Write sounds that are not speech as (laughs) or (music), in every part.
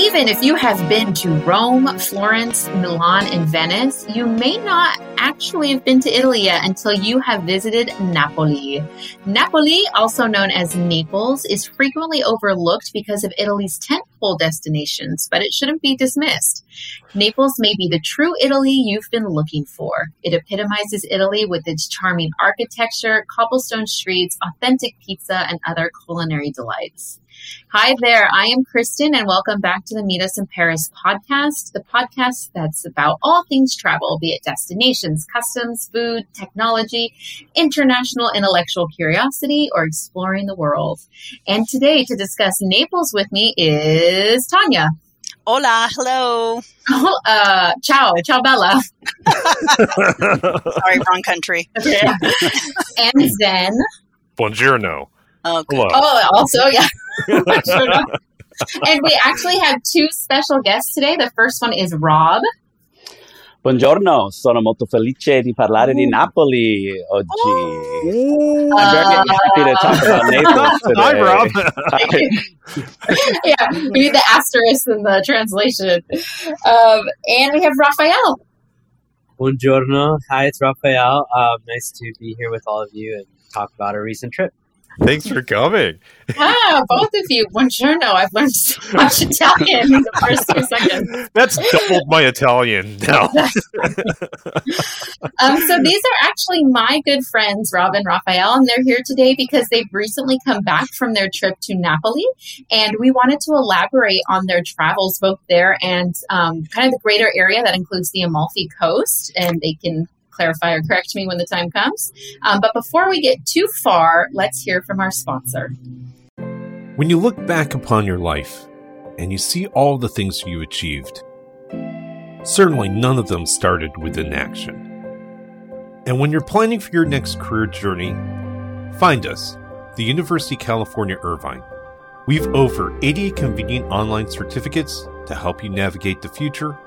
Even if you have been to Rome, Florence, Milan, and Venice, you may not actually have been to Italy yet until you have visited Napoli. Napoli, also known as Naples, is frequently overlooked because of Italy's tentpole destinations, but it shouldn't be dismissed. Naples may be the true Italy you've been looking for. It epitomizes Italy with its charming architecture, cobblestone streets, authentic pizza, and other culinary delights. Hi there, I am Kristen, and welcome back to the Meet Us in Paris podcast, the podcast that's about all things travel, be it destinations, customs, food, technology, international intellectual curiosity, or exploring the world. And today, to discuss Naples with me is Tanya. Hola, hello. Oh, uh, ciao, ciao, Bella. (laughs) Sorry, wrong country. (laughs) and Zen. Buongiorno. Oh. Hello. Oh, also, yeah. (laughs) and we actually have two special guests today. The first one is Rob. Buongiorno, sono molto felice di parlare di Napoli oggi. I'm very happy to talk about Naples today. Hi, Rob. (laughs) yeah, we need the asterisk in the translation. Um, and we have Raphael. Buongiorno. Hi, it's Raphael. Um, nice to be here with all of you and talk about a recent trip. Thanks for coming. Wow, both of you. Buongiorno. I've learned so much (laughs) Italian in the first two seconds. That's doubled my Italian now. Um, so these are actually my good friends, Rob and Raphael, and they're here today because they've recently come back from their trip to Napoli, and we wanted to elaborate on their travels both there and um, kind of the greater area that includes the Amalfi Coast, and they can clarify or correct me when the time comes. Um, but before we get too far, let's hear from our sponsor. When you look back upon your life and you see all the things you achieved, certainly none of them started with inaction. And when you're planning for your next career journey, find us, the University of California Irvine. We've over 80 convenient online certificates to help you navigate the future,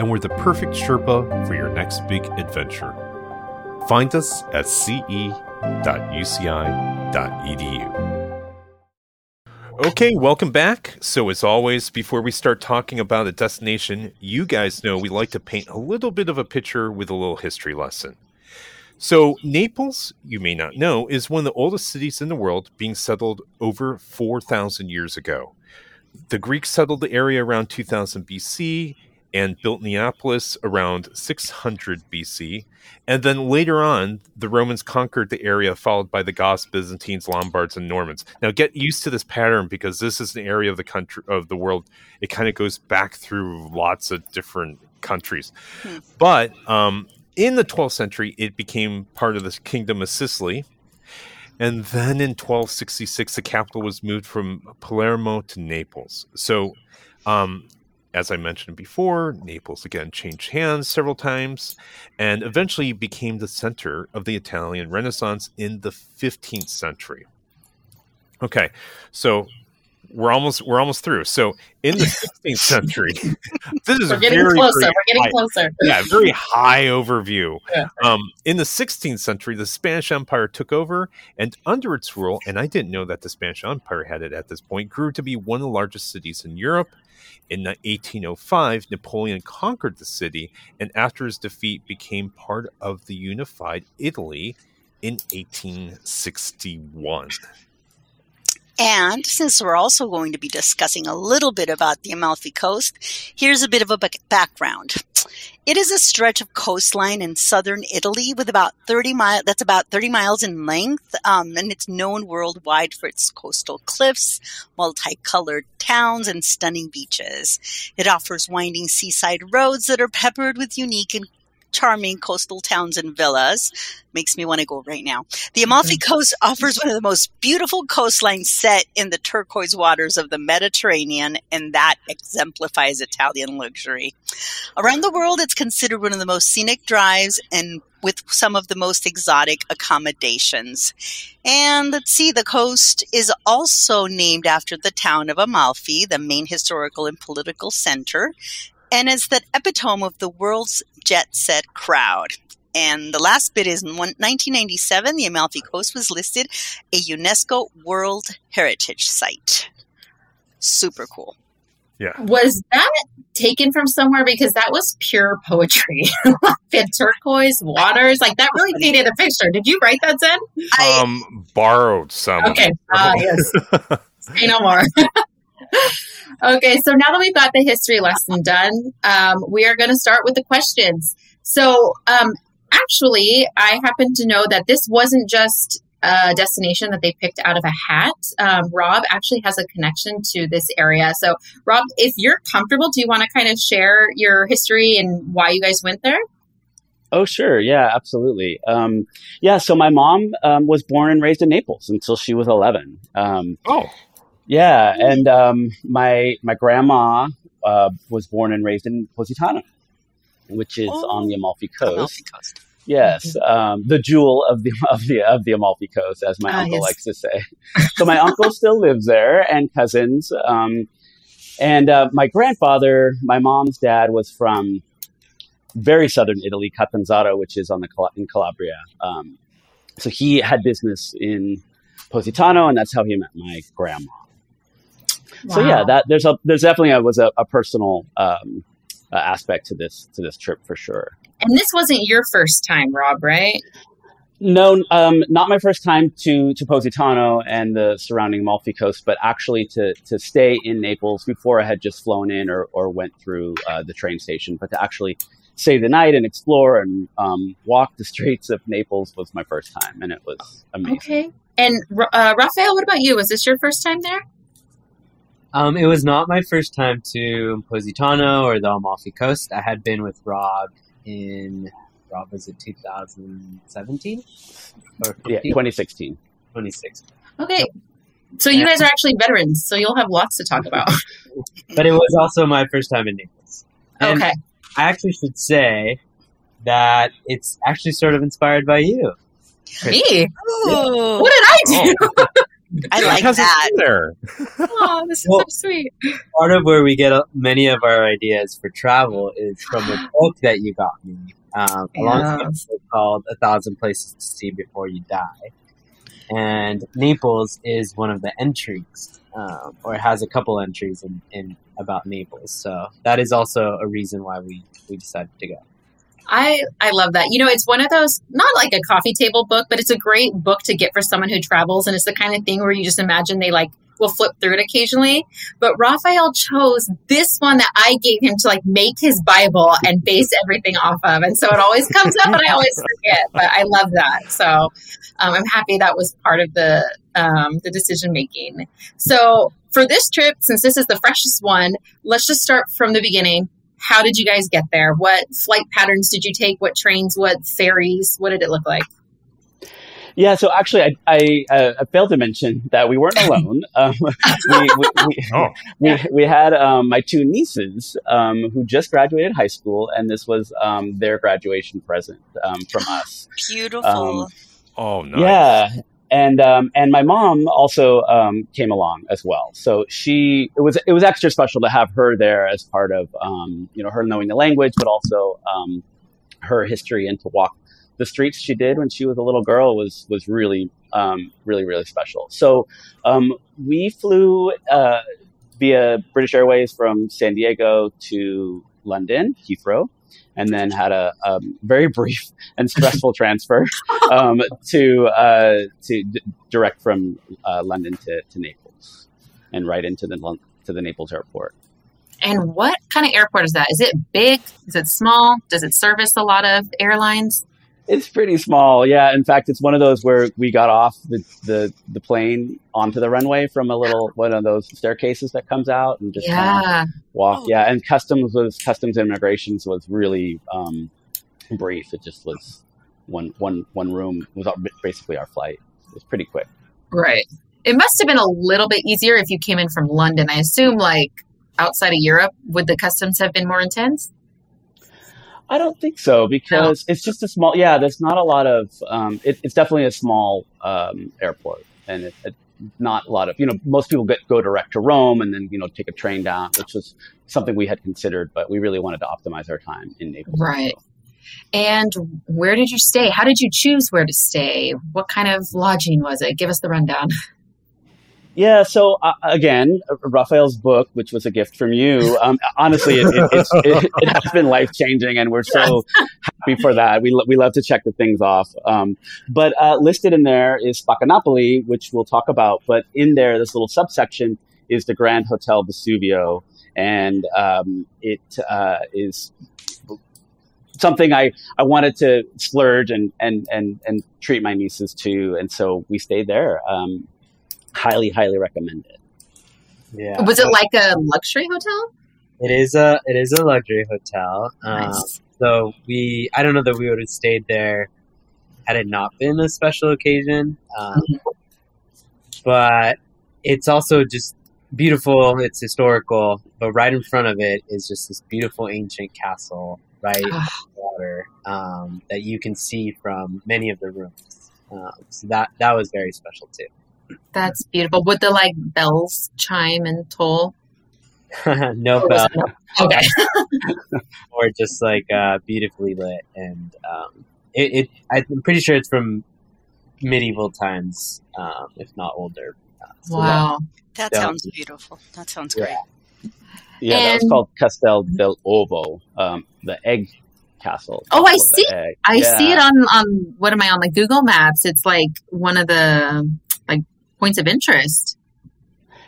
and we're the perfect Sherpa for your next big adventure. Find us at ce.uci.edu. Okay, welcome back. So, as always, before we start talking about a destination, you guys know we like to paint a little bit of a picture with a little history lesson. So, Naples, you may not know, is one of the oldest cities in the world, being settled over 4,000 years ago. The Greeks settled the area around 2000 BC and built Neapolis around 600 BC. And then later on, the Romans conquered the area, followed by the Goths, Byzantines, Lombards, and Normans. Now, get used to this pattern because this is an area of the country of the world. It kind of goes back through lots of different countries. Hmm. But um, in the 12th century, it became part of the Kingdom of Sicily. And then in 1266, the capital was moved from Palermo to Naples. So, um, as I mentioned before, Naples again changed hands several times and eventually became the center of the Italian Renaissance in the 15th century. Okay, so we're almost we're almost through. So in the 16th (laughs) century, this is We're getting very, closer. very We're getting high- closer. yeah, very high overview. Yeah. Um, in the 16th century, the Spanish Empire took over, and under its rule, and I didn't know that the Spanish Empire had it at this point, grew to be one of the largest cities in Europe. In 1805, Napoleon conquered the city, and after his defeat, became part of the unified Italy in 1861. And since we're also going to be discussing a little bit about the Amalfi Coast, here's a bit of a background. It is a stretch of coastline in southern Italy with about 30 miles, that's about 30 miles in length, um, and it's known worldwide for its coastal cliffs, multicolored towns, and stunning beaches. It offers winding seaside roads that are peppered with unique and charming coastal towns and villas. Makes me want to go right now. The mm-hmm. Amalfi Coast offers one of the most beautiful coastlines set in the turquoise waters of the Mediterranean, and that exemplifies Italian luxury. Around the world, it's considered one of the most scenic drives and with some of the most exotic accommodations. And let's see, the coast is also named after the town of Amalfi, the main historical and political center, and is the epitome of the world's jet set crowd. And the last bit is in 1997, the Amalfi Coast was listed a UNESCO World Heritage Site. Super cool. Yeah. Was that taken from somewhere? Because that was pure poetry. (laughs) the turquoise waters, like that really painted a picture. Did you write that, Zen? I, Um, borrowed some. Okay. Ah, yes. (laughs) Say no more. (laughs) okay, so now that we've got the history lesson done, um, we are going to start with the questions. So, um, actually, I happen to know that this wasn't just a destination that they picked out of a hat. Um, Rob actually has a connection to this area. So, Rob, if you're comfortable, do you want to kind of share your history and why you guys went there? Oh, sure. Yeah, absolutely. Um, yeah, so my mom um, was born and raised in Naples until she was 11. Um, Oh, yeah, and um, my my grandma uh, was born and raised in Positano, which is on the Amalfi Coast. Amalfi Coast. Yes, um, the jewel of the (laughs) of the of the Amalfi Coast, as my Ah, uncle yes. likes to say. so my uncle still lives there, and cousins. Um, and uh, my grandfather, my mom's dad, was from very southern Italy, Catanzaro, which is on the Cal- in Calabria. Um, so he had business in Positano, and that's how he met my grandma. So yeah, that there's a there's definitely a, was a, a personal um, uh, aspect to this to this trip for sure. And this wasn't your first time, Rob, right? No, um, not my first time to to Positano and the surrounding Amalfi Coast, but actually to to stay in Naples before I had just flown in or or went through uh, the train station. But to actually stay the night and explore and um, walk the streets of Naples was my first time, and it was amazing. Okay. And uh, Raphael, what about you? Was this your first time there? Um, it was not my first time to Positano or the Amalfi Coast. I had been with Rob in Rob was it 2017 or Yeah, 15? 2016. Okay. So you guys are actually veterans, so you'll have lots to talk about. (laughs) But it was also my first time in Naples. And okay. I actually should say that it's actually sort of inspired by you. Me? Ooh, What did I do? (laughs) I like that. there. Oh, this is Well- so sweet. Part of where we get uh, many of our ideas for travel is from a (gasps) book that you got me. Um, a long time Yes. ago called A Thousand Places to See Before You Die. And Naples is one of the entries, um, or it has a couple entries in, in about Naples. So that is also a reason why we, we decided to go. I I love that. You know, it's one of those not like a coffee table book, but it's a great book to get for someone who travels, and it's the kind of thing where you just imagine they like will flip through it occasionally. But Raphael chose this one that I gave him to like make his Bible and base everything off of, and so it always comes up, and I always forget. But I love that. So um, I'm happy that was part of the um, the decision making. So for this trip, since this is the freshest one, let's just start from the beginning how did you guys get there? What flight patterns did you take? What trains? What ferries? What did it look like? Yeah, so actually, I I, uh, I failed to mention that we weren't (laughs) alone. Um, we, we, we, Oh. (laughs) we, we had um, my two nieces um, who just graduated high school, and this was um, their graduation present um, from us. Beautiful. Um, Oh, nice. Yeah, and um, and my mom also um, came along as well. So she it was it was extra special to have her there as part of um, you know her knowing the language, but also um, her history and to walk the streets she did when she was a little girl was was really um, really really special. So um, we flew uh, via British Airways from San Diego to London Heathrow. And then had a, a very brief (laughs) and stressful transfer um, to uh, to d- direct from uh, London to, to Naples and right into the to the Naples airport. And what kind of airport is that? Is it big? Is it small? Does it service a lot of airlines? It's pretty small, yeah. In fact, it's one of those where we got off the, the, the plane onto the runway from a little one of those staircases that comes out and just kinda walk. Oh. Yeah, and customs was customs and immigrations was really um, brief. It just was one one one room was basically our flight. It was pretty quick. Right. It must have been a little bit easier if you came in from London. I assume, like outside of Europe, would the customs have been more intense? I don't think so because it's just a small. Yeah, there's not a lot of. Um, it, it's definitely a small um, airport, and it, it, not a lot of. You know, most people get go direct to Rome and then you know take a train down, which was something we had considered, but we really wanted to optimize our time in Naples. Right. And where did you stay? How did you choose where to stay? What kind of lodging was it? Give us the rundown. (laughs) Yeah, so uh, again, Raphael's book, which was a gift from you, um, honestly, it, it, it's, it, it has been life changing, and we're so happy for that. We, lo- we love to check the things off. Um, but uh, listed in there is Spaccanapoli, which we'll talk about. But in there, this little subsection is the Grand Hotel Vesuvio, and um, it uh, is something I, I wanted to splurge and, and, and, and treat my nieces to. And so we stayed there. Um, highly, highly recommend it. Yeah. Was it like a luxury hotel? It is a it is a luxury hotel. Um, so we I don't know that we would have stayed there had it not been a special occasion. Um, but it's also just beautiful. It's historical, but right in front of it is just this beautiful ancient castle, right in Ah. the water um, that you can see from many of the rooms. Um, so that that was very special too. That's beautiful. Would the like bells chime and toll? (laughs) no Or bell. no- Okay. (laughs) or just like uh, beautifully lit. And um, it, it, I'm pretty sure it's from medieval times, um, if not older. Uh, so wow. That Yeah. sounds beautiful. That sounds Yeah. great. Yeah, that was called Castel dell'Ovo, um, the egg castle. Oh, I Castle of the see- I Yeah. see it on on what am I on the Google Maps? It's like one of the like points of interest.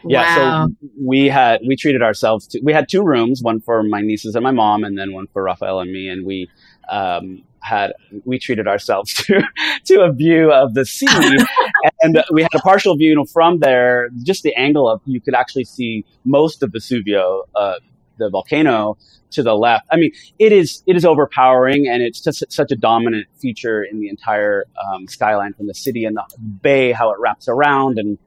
Yeah, wow. so we had we treated ourselves to we had two rooms, one for my nieces and my mom, and then one for Raphael and me, and we um, had we treated ourselves (laughs) to to a view of the sea, (laughs) and we had a partial view you know, from there. Just the angle of you could actually see most of Vesuvio, uh, the volcano, to the left. I mean, it is it is overpowering, and it's just such a dominant feature in the entire um, skyline from the city and the bay, how it wraps around, and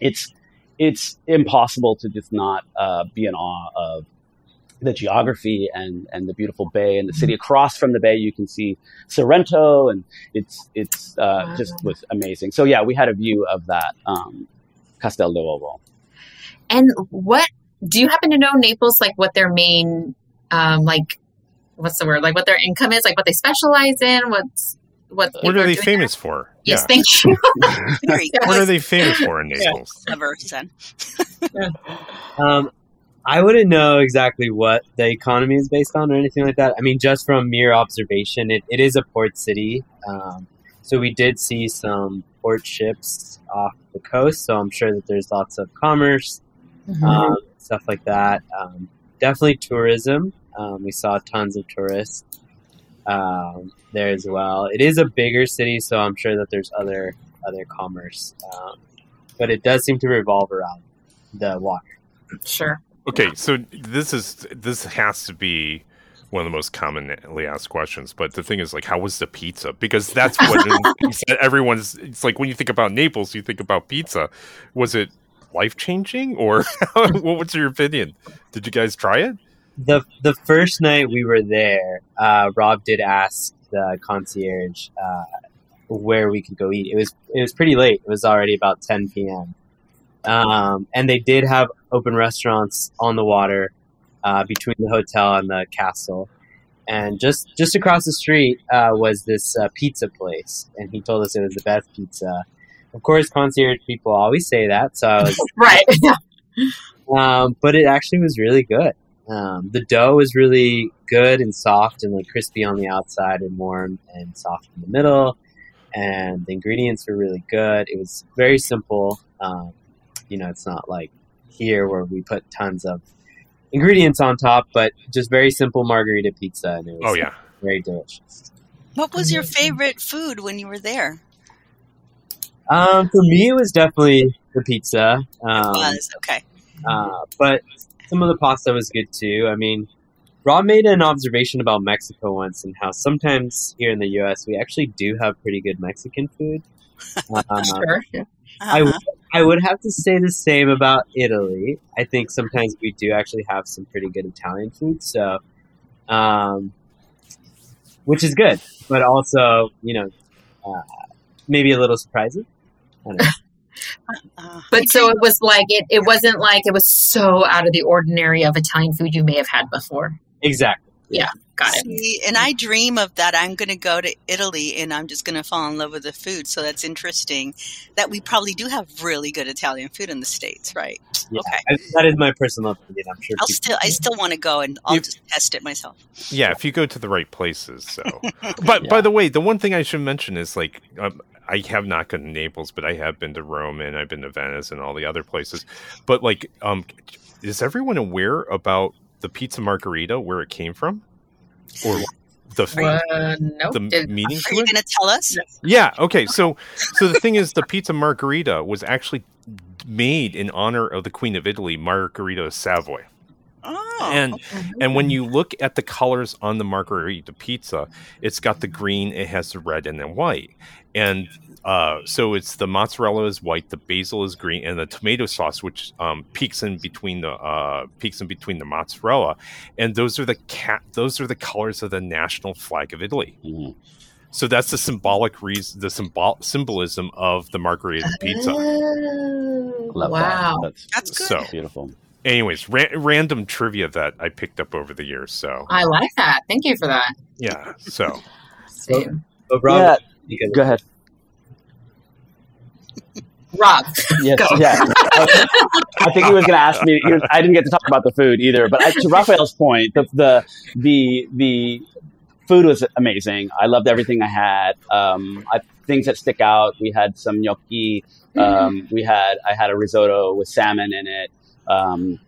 it's it's impossible to just not uh, be in awe of the geography and, and the beautiful bay and the city across from the bay you can see sorrento and it's it's uh, Wow. just was amazing so yeah we had a view of that um, Castel dell'Ovo And what do you happen to know Naples like what their main um like what's the word? Like what their income is, like what they specialize in, what's what What are they doing famous for? Yes, Yeah. thank you. (laughs) Very What are they famous for in Naples? Clever, Zen. (laughs) Um, I wouldn't know exactly what the economy is based on or anything like that. I mean, just from mere observation, it, it is a port city. Um, so we did see some port ships off the coast. So I'm sure that there's lots of commerce, um, stuff like that. Um, definitely tourism. Um, we saw tons of tourists um, there as well. It is a bigger city, so I'm sure that there's other other commerce, um, but it does seem to revolve around the water. Sure. Okay, so this is this has to be one of the most commonly asked questions. But the thing is, like, how was the pizza? Because that's what (laughs) everyone's. It's like when you think about Naples, you think about pizza. Was it life changing, or (laughs) what was your opinion? Did you guys try it? the the first night we were there, uh, Rob did ask the concierge uh, where we could go eat. It was it was pretty late. It was already about 10 p.m. Um, and they did have open restaurants on the water uh, between the hotel and the castle. And just just across the street uh, was this uh, pizza place, and he told us it was the best pizza. Of course, concierge people always say that, so I was (laughs) Right. (laughs) um, but it actually was really good. Um, the dough was really good and soft and like crispy on the outside and warm and soft in the middle. And the ingredients were really good. It was very simple. Um, you know, it's not like here where we put tons of ingredients on top, but just very simple margarita pizza, and it was Oh yeah, very delicious. What was your favorite food when you were there? Um, for me, it was definitely the pizza. Um, was okay. Uh, but some of the pasta was good too. I mean, Rob made an observation about Mexico once and how sometimes here in the U.S. we actually do have pretty good Mexican food. Uh, (laughs) sure. I, Uh-huh. I would have to say the same about Italy. I think sometimes we do actually have some pretty good Italian food, so um, which is good, but also you know uh, maybe a little surprising. I don't (laughs) know. Uh, But so it was like it, it wasn't like it was so out of the ordinary of Italian food you may have had before. exactly, Yeah, Got it. See, and I dream of that. I'm going to go to Italy and I'm just going to fall in love with the food. So that's interesting that we probably do have really good Italian food in the States, right? Yeah, Okay. I- that is my personal opinion. I'm sure. I'll still, I still want to go and I'll You- just test it myself. Yeah, if you go to the right places. So, (laughs) but by the way, the one thing I should mention is like um, I have not gone to Naples, but I have been to Rome and I've been to Venice and all the other places. But like, um, is everyone aware about the pizza margarita where it came from, or the Uh, nope. the Did- meaning Are you going to tell us? Yeah. Okay. So, so the thing is, the pizza margarita was actually made in honor of the Queen of Italy, Margherita of Savoy. Oh, And Mhm. and when you look at the colors on the margarita pizza, it's got the green, it has the red, and then white. And uh, so it's the mozzarella is white, the basil is green, and the tomato sauce, which um, peaks in between the uh, peaks in between the mozzarella, and those are the cat. Those are the colors of the national flag of Italy. So that's the symbolic reason, the symbol symbolism of the margarita pizza. Oh, wow. that. That's that's good. So, beautiful. Anyways, ra- random trivia that I picked up over the years. So I like that. Thank you for that. yeah, so. Same. But Rob, Yeah. because Go ahead. Rob. Yes, Go. yeah. (laughs) I think he was going to ask me. Was, I didn't get to talk about the food either, but I, to Raphael's point, the the the the food was amazing. I loved everything I had. Um, I, things that stick out. We had some gnocchi. Um, we had I had a risotto with salmon in it. Um,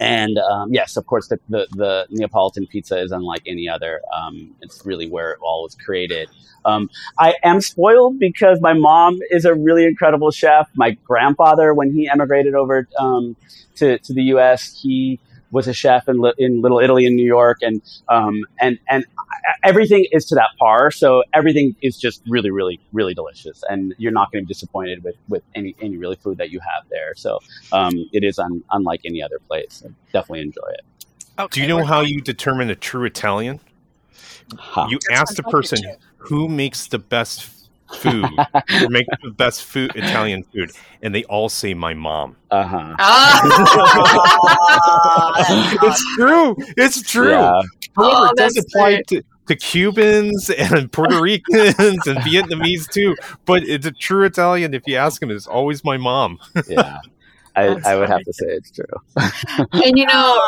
and um, yes, of course, the, the, the Neapolitan pizza is unlike any other. Um, it's really where it all was created. Um, I am spoiled because my mom is a really incredible chef. My grandfather, when he emigrated over um, to, to the U.S., he was a chef in, in Little Italy in New York, and um, and and everything is to that par. So everything is just really, really, really delicious, and you're not going to be disappointed with with any any really food that you have there. So um, it is un, unlike any other place. I definitely enjoy it. Do you know we're- how you determine a true Italian? Ha. You That's ask the person who makes the best food (laughs) or makes the best food Italian food, and they all say my mom. Uh huh. Ah. (laughs) it's true. It's true. Yeah. However, Oh, it does apply to, to Cubans and (laughs) Puerto Ricans and Vietnamese too. But it's a true Italian. If you ask them, it's always my mom. Yeah. I, I would have to say it's true. and you know,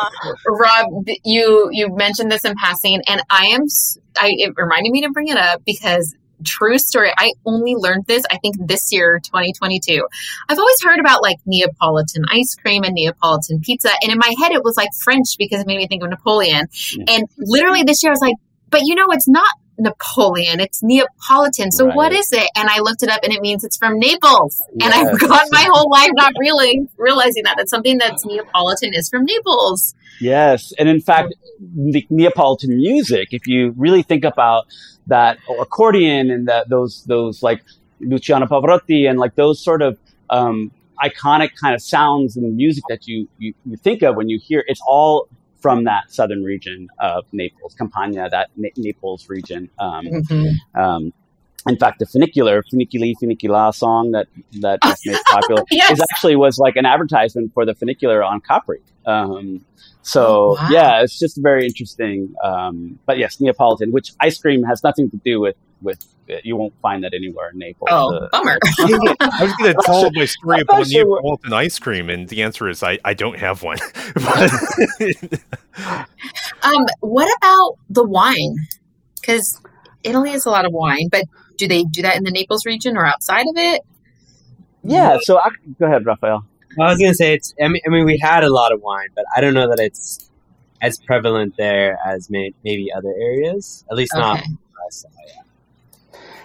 Rob, you you mentioned this in passing, and I am. s- I it reminded me to bring it up because true story. I only learned this. I think this year, 2022. I've always heard about like Neapolitan ice cream and Neapolitan pizza, and in my head it was like French because it made me think of Napoleon. Mm. And literally this year I was like, but you know, it's not Napoleon. It's Neapolitan. So what Right. is it? And I looked it up, and it means it's from Naples. And I've Yes. gone my whole life not really realizing that that something that's Neapolitan is from Naples. Yes, and in fact, the Neapolitan music. If you really think about that accordion and that those those like Luciano Pavarotti and like those sort of um, iconic kind of sounds and music that you, you you think of when you hear, it's all from that southern region of Naples, Campania, that Na- Naples region. Um, Mm-hmm. um, in fact, the funicular, funiculi, funicula song that that is made popular (laughs) Yes. is actually was like an advertisement for the funicular on Capri. Um, so Oh, wow. yeah, it's just very interesting. Um, but yes, Neapolitan, which ice cream has nothing to do with with. You won't find that anywhere in Naples. Oh, Uh, bummer. (laughs) I was going (laughs) to tell my story I'm about not sure what- Neapolitan ice cream, and the answer is I, I don't have one. (laughs) Um, what about the wine? Because Italy has a lot of wine, but do they do that in the Naples region or outside of it? yeah. So I, go ahead, Raphael. I was gonna say it's. I mean, I mean, we had a lot of wine, but I don't know that it's as prevalent there as may, maybe other areas. At least not. Okay. So, yeah.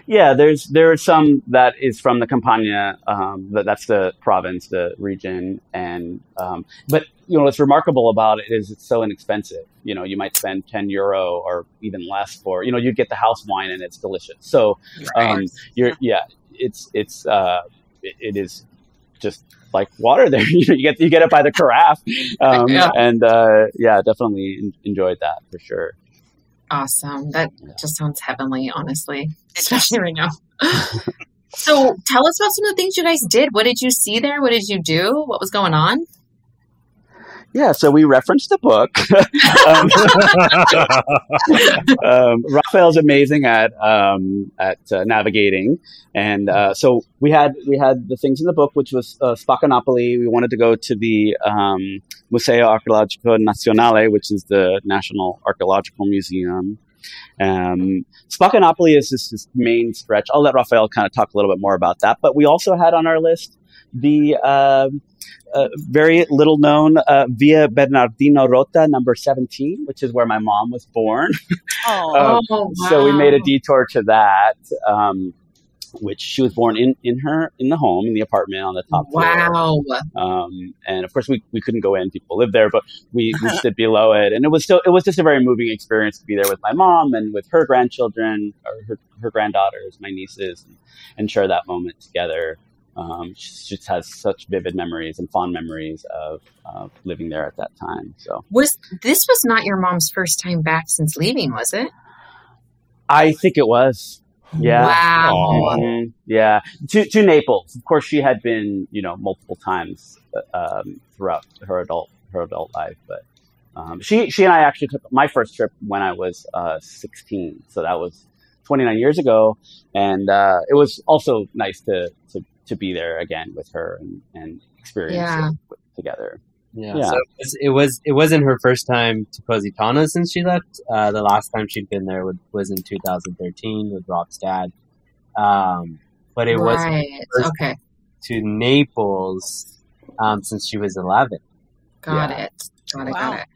Yeah, there's there are some that is from the Campania, um, that, that's the province, the region, and um, but you know what's remarkable about it is it's so inexpensive. You know, you might spend ten euro or even less for you know you get the house wine and it's delicious. So um, you're yeah, it's it's uh, it, it is just like water there. (laughs) you get you get it by the carafe, (laughs) um, Yeah. and uh, yeah, definitely enjoyed that for sure. Awesome. That just sounds heavenly, honestly, especially right now. (laughs) so tell us about some of the things you guys did. What did you see there? What did you do? What was going on? Yeah, so we referenced the book. (laughs) um, (laughs) um, Raphael's amazing at um, at uh, navigating, and uh, so we had we had the things in the book, which was uh. We wanted to go to the um, Museo Archeologico Nazionale, which is the National Archaeological Museum. Um, is this, this main stretch. I'll let Raphael kind of talk a little bit more about that. But we also had on our list the uh, uh, very little known uh, Via Bernardino Rota, number 17, which is where my mom was born. (laughs) Oh, Um, Oh, So we made a detour to that, um, which she was born in, in her in the home in the apartment on the top floor. Wow. Um, and of course, we, we couldn't go in; people lived there, but we, we (laughs) stood below it, and it was still it was just a very moving experience to be there with my mom and with her grandchildren or her, her granddaughters, my nieces, and, and share that moment together. Um, she just has such vivid memories and fond memories of uh, living there at that time. So Was this was not your mom's first time back since leaving, was it? I think it was. Yeah. Wow. Mhm. Yeah, to to Naples. Of course, she had been, you know, multiple times um, throughout her adult her adult life. But um, she she and I actually took my first trip when I was uh, 16, so that was 29 years ago, and uh, it was also nice to to to be there again with her and and experience Yeah. it w- together. Yeah. Yeah. So it was, it was it wasn't her first time to Positano since she left. Uh, the last time she'd been there would, was in 2013 with Rob's dad. Um, but it was right. first- Okay. to Naples um, since she was 11. Got Yeah. it. Got it. Wow. Got it.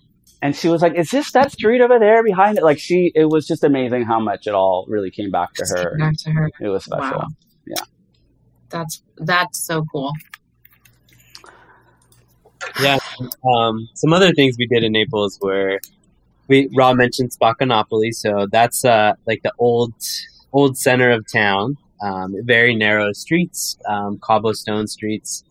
And she was like, "Is this that street over there behind it?" Like she, it was just amazing how much it all really came back to her. Back to her. It was special. Wow. That's that's so cool. Yeah. Um, some other things we did in Naples were we Rob mentioned Spaccanapoli, so that's uh, like the old old center of town. Um, very narrow streets, um, cobblestone streets,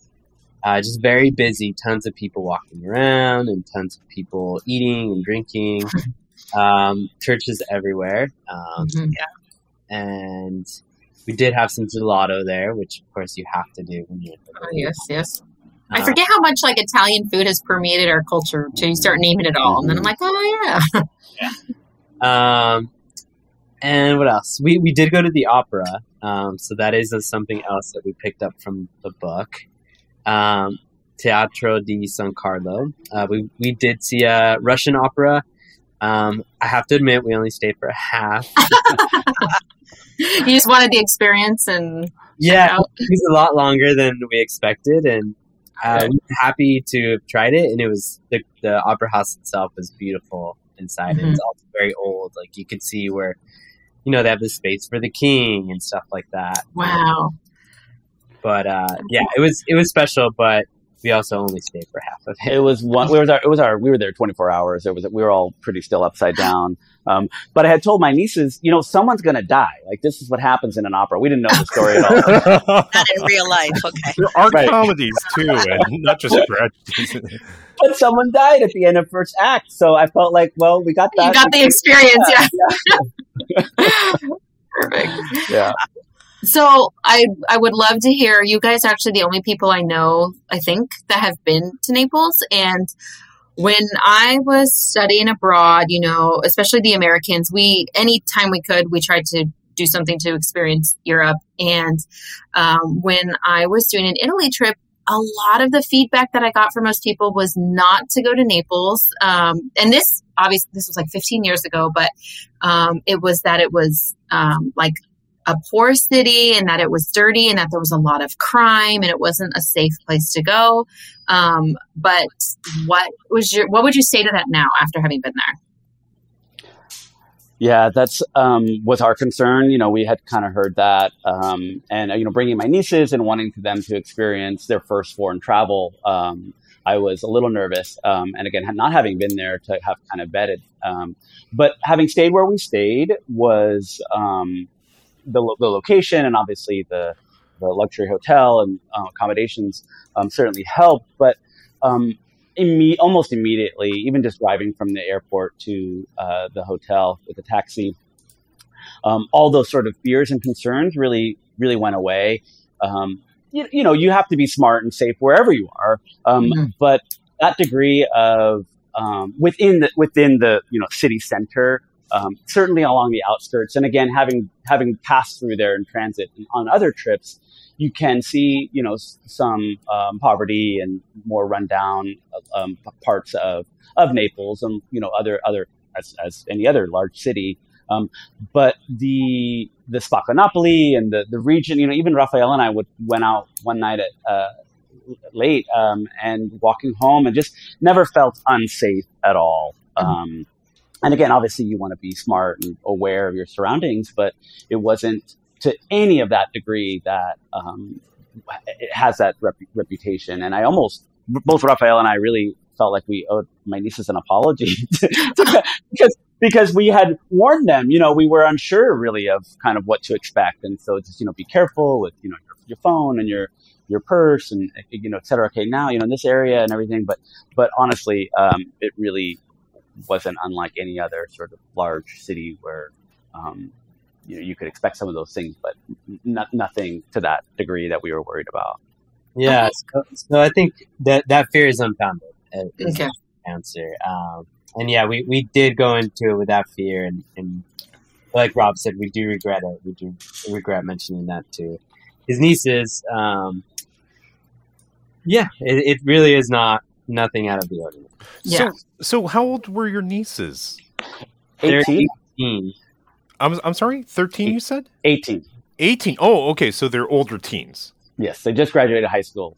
uh, just very busy. Tons of people walking around and tons of people eating and drinking. (laughs) Um, churches everywhere, um, Mhm. and we did have some gelato there, which of course you have to do when you're. in Oh, yes, yes. I Uh, forget how much like Italian food has permeated our culture to you start naming it all, and then I'm like, oh yeah. (laughs) yeah. Um, and what else? We we did go to the opera, um, so that is something else that we picked up from the book. Um, Teatro di San Carlo. Uh, we we did see a Russian opera. Um, I have to admit, we only stayed for half. (laughs) (laughs) you just wanted the experience, and yeah, out. it was a lot longer than we expected, and uh, we were happy to have tried it. And it was the the opera house itself was beautiful inside. and It's also very old. Like you could see where, you know, they have the space for the king and stuff like that. wow. But uh, yeah, it was it was special. But we also only stayed for half of it. It was one. We was our. It was our. We were there 24 hours. It was. We were all pretty still upside down. Um, but I had told my nieces, you know, someone's going to die. Like this is what happens in an opera. We didn't know the story at all. (laughs) not in real life. Okay. there are Right. comedies too, and not just (laughs) tragedies. but someone died at the end of first act, so I felt like, well, we got that. You got the experience, yeah. yeah. (laughs) Perfect. yeah. So I I would love to hear you guys are actually the only people I know I think that have been to Naples and when I was studying abroad, you know, especially the Americans, we anytime we could, we tried to do something to experience Europe. And um, when I was doing an Italy trip, a lot of the feedback that I got from most people was not to go to Naples. Um, and this, obviously, this was like 15 years ago, but um, it was that it was um, like a poor city and that it was dirty and that there was a lot of crime and it wasn't a safe place to go. Um, but what was your what would you say to that now after having been there? Yeah, that's um, was our concern. You know, we had kind of heard that, um, and uh, you know, bringing my nieces and wanting them to experience their first foreign travel. Um, I was a little nervous, um, and again, not having been there to have kind of vetted, um, but having stayed where we stayed was the lo- the location and obviously the the luxury hotel and uh, accommodations um, certainly helped, but um, imme- almost immediately, even just driving from the airport to uh, the hotel with a taxi, um, all those sort of fears and concerns really, really went away. Um, you, you know, you have to be smart and safe wherever you are, um, Mhm. but that degree of um, within the within the you know city center, um, certainly along the outskirts, and again having having passed through there in transit on other trips, you can see you know some um, poverty and more rundown um, parts of of Naples and you know other other as, as any other large city. Um, but the the Spaccanapoli and the, the region, you know, even Raphael and I would went out one night at uh, late um, and walking home and just never felt unsafe at all. Mm-hmm. Um, and again, obviously, you want to be smart and aware of your surroundings, but it wasn't to any of that degree that um, it has that rep- reputation. And I almost, both Raphael and I really felt like we owed my nieces an apology (laughs) because because we had warned them. You know, we were unsure really of kind of what to expect, and so just you know, be careful with you know your, your phone and your your purse and you know, et cetera. Okay, now you know in this area and everything, but but honestly, um, it really wasn't unlike any other sort of large city where um, you know you could expect some of those things, but not, nothing to that degree that we were worried about. Yeah, so, so I think that that fear is unfounded. Is Okay. the answer. Um, and yeah, we, we did go into it with that fear, and, and like Rob said, we do regret it. We do regret mentioning that to his nieces. Um, yeah, it, it really is not nothing out of the ordinary. Yeah. So, so how old were your nieces? 18? 18. I'm, I'm sorry, 13 you said? 18. 18. Oh, okay. So they're older teens. Yes, they just graduated high school.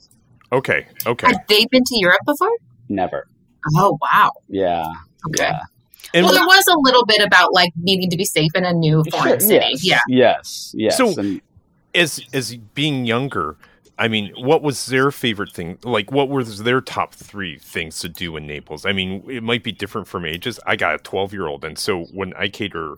Okay. Okay. Have they been to Europe before? Never. Oh wow. Yeah. Okay. Yeah. And well, there was a little bit about like needing to be safe in a new foreign Sure, city. Yes. Yeah. Yes. Yes. So- and as as being younger, I mean, what was their favorite thing? Like, what were their top three things to do in Naples? I mean, it might be different from ages. I got a 12 year old, and so when I cater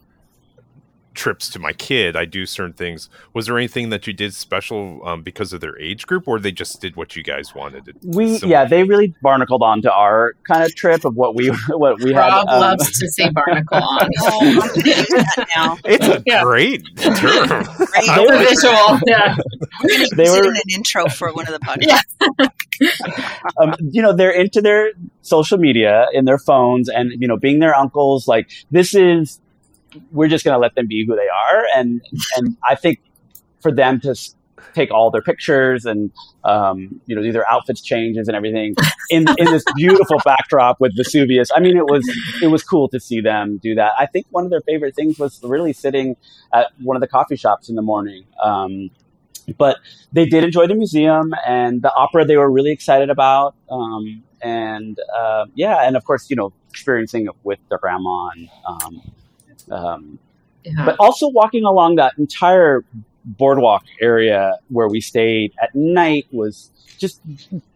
trips to my kid, I do certain things. Was there anything that you did special um, because of their age group, or they just did what you guys wanted? It- we, so- yeah, they really barnacled onto our kind of trip of what we, (laughs) what we had. Rob um, loves to say barnacle on. (laughs) Oh, I'm gonna use that now. It's a Yeah. great term. Great. It's a visual. Yeah. They were- an intro for one of the podcasts. (laughs) um, you know, they're into their social media in their phones and, you know, being their uncles, like this is, we're just going to let them be who they are. And, and I think for them to take all their pictures and, um, you know, do their outfits changes and everything in, in this beautiful (laughs) backdrop with Vesuvius. I mean, it was, it was cool to see them do that. I think one of their favorite things was really sitting at one of the coffee shops in the morning. Um, but they did enjoy the museum and the opera they were really excited about um, and uh, yeah and of course you know experiencing it with their grandma and um, um, Yeah. but also walking along that entire boardwalk area where we stayed at night was just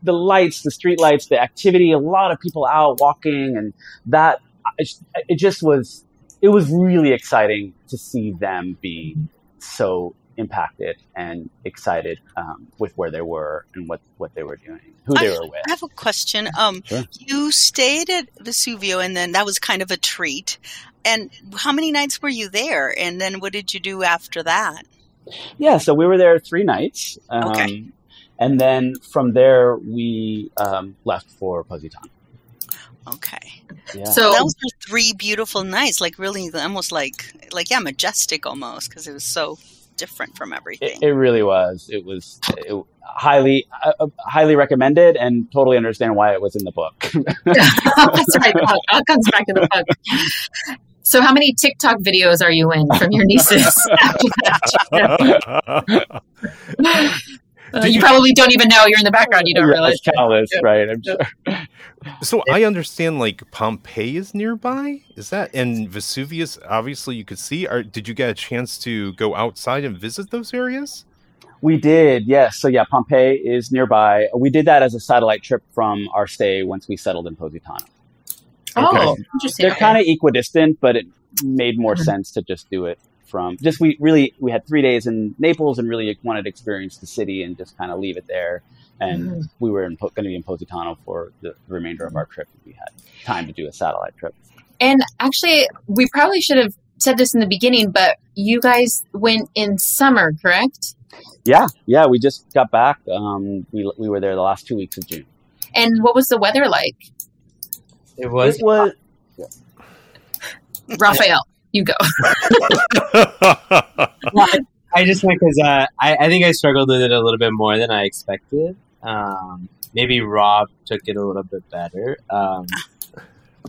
the lights the street lights the activity a lot of people out walking and that it it just was it was really exciting to see them be so impacted and excited um, with where they were and what, what they were doing, who they were with. I have a question. Um, Sure. you stayed at Vesuvio, and then that was kind of a treat. And how many nights were you there? And then what did you do after that? Yeah, so we were there three nights. Um, Okay. And then from there, we um, left for Positano. Okay, Yeah. So that was three beautiful nights. Like really, almost like like yeah, majestic almost because it was so different from everything. it, it really was. It was it, highly, uh, uh, highly recommended, and totally understand why it was in the book. (laughs) (laughs) That's right. That that comes back to the book. So, how many TikTok videos are you in from your nieces? (laughs) after that? Uh, you you- probably don't even know you're in the background. You don't Yeah, realize. it's countless, Yeah. right? I'm sure. so I understand like Pompeii is nearby. Is that and Vesuvius? Obviously, you could see. Are, did you get a chance to go outside and visit those areas? We did, yes. So yeah, Pompeii is nearby. We did that as a satellite trip from our stay once we settled in Positano. Oh, interesting. They're kind of equidistant, but it made more Mhm. sense to just do it from just we really we had three days in Naples and really wanted to experience the city and just kind of leave it there. And Mhm. we were going to be in Positano for the remainder of our trip. We had time to do a satellite trip. And actually, we probably should have said this in the beginning, but you guys went in summer, correct? Yeah, yeah. We just got back. Um, we we were there the last two weeks of June. And what was the weather like? It was. It was Raphael, you go. (laughs) (laughs) I just went because uh, I, I think I struggled with it a little bit more than I expected. Um, maybe Rob took it a little bit better. Um,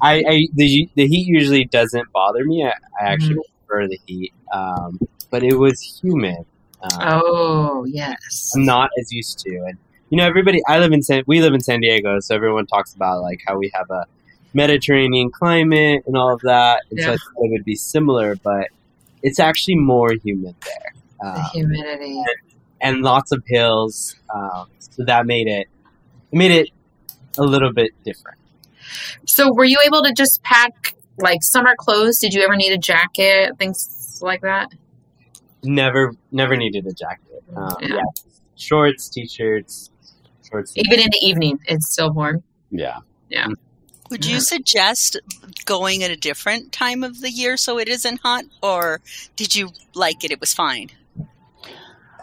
I, I the the heat usually doesn't bother me. I, I actually prefer the heat, um, but it was humid. Um, Oh, yes. I'm not as used to, and you know, everybody. I live in San. We live in San Diego, so everyone talks about like how we have a Mediterranean climate and all of that, and so I thought it would be similar, but it's actually more humid there. The Um, humidity. and lots of hills. Um, so that made it it made it a little bit different. So, were you able to just pack like summer clothes? Did you ever need a jacket? Things like that? Never never needed a jacket. Um, Yeah. yeah. shorts, t-shirts, shorts. Even in the evening, it's still warm. Yeah. Yeah. Would you suggest going at a different time of the year so it isn't hot, or did you like it? It was fine.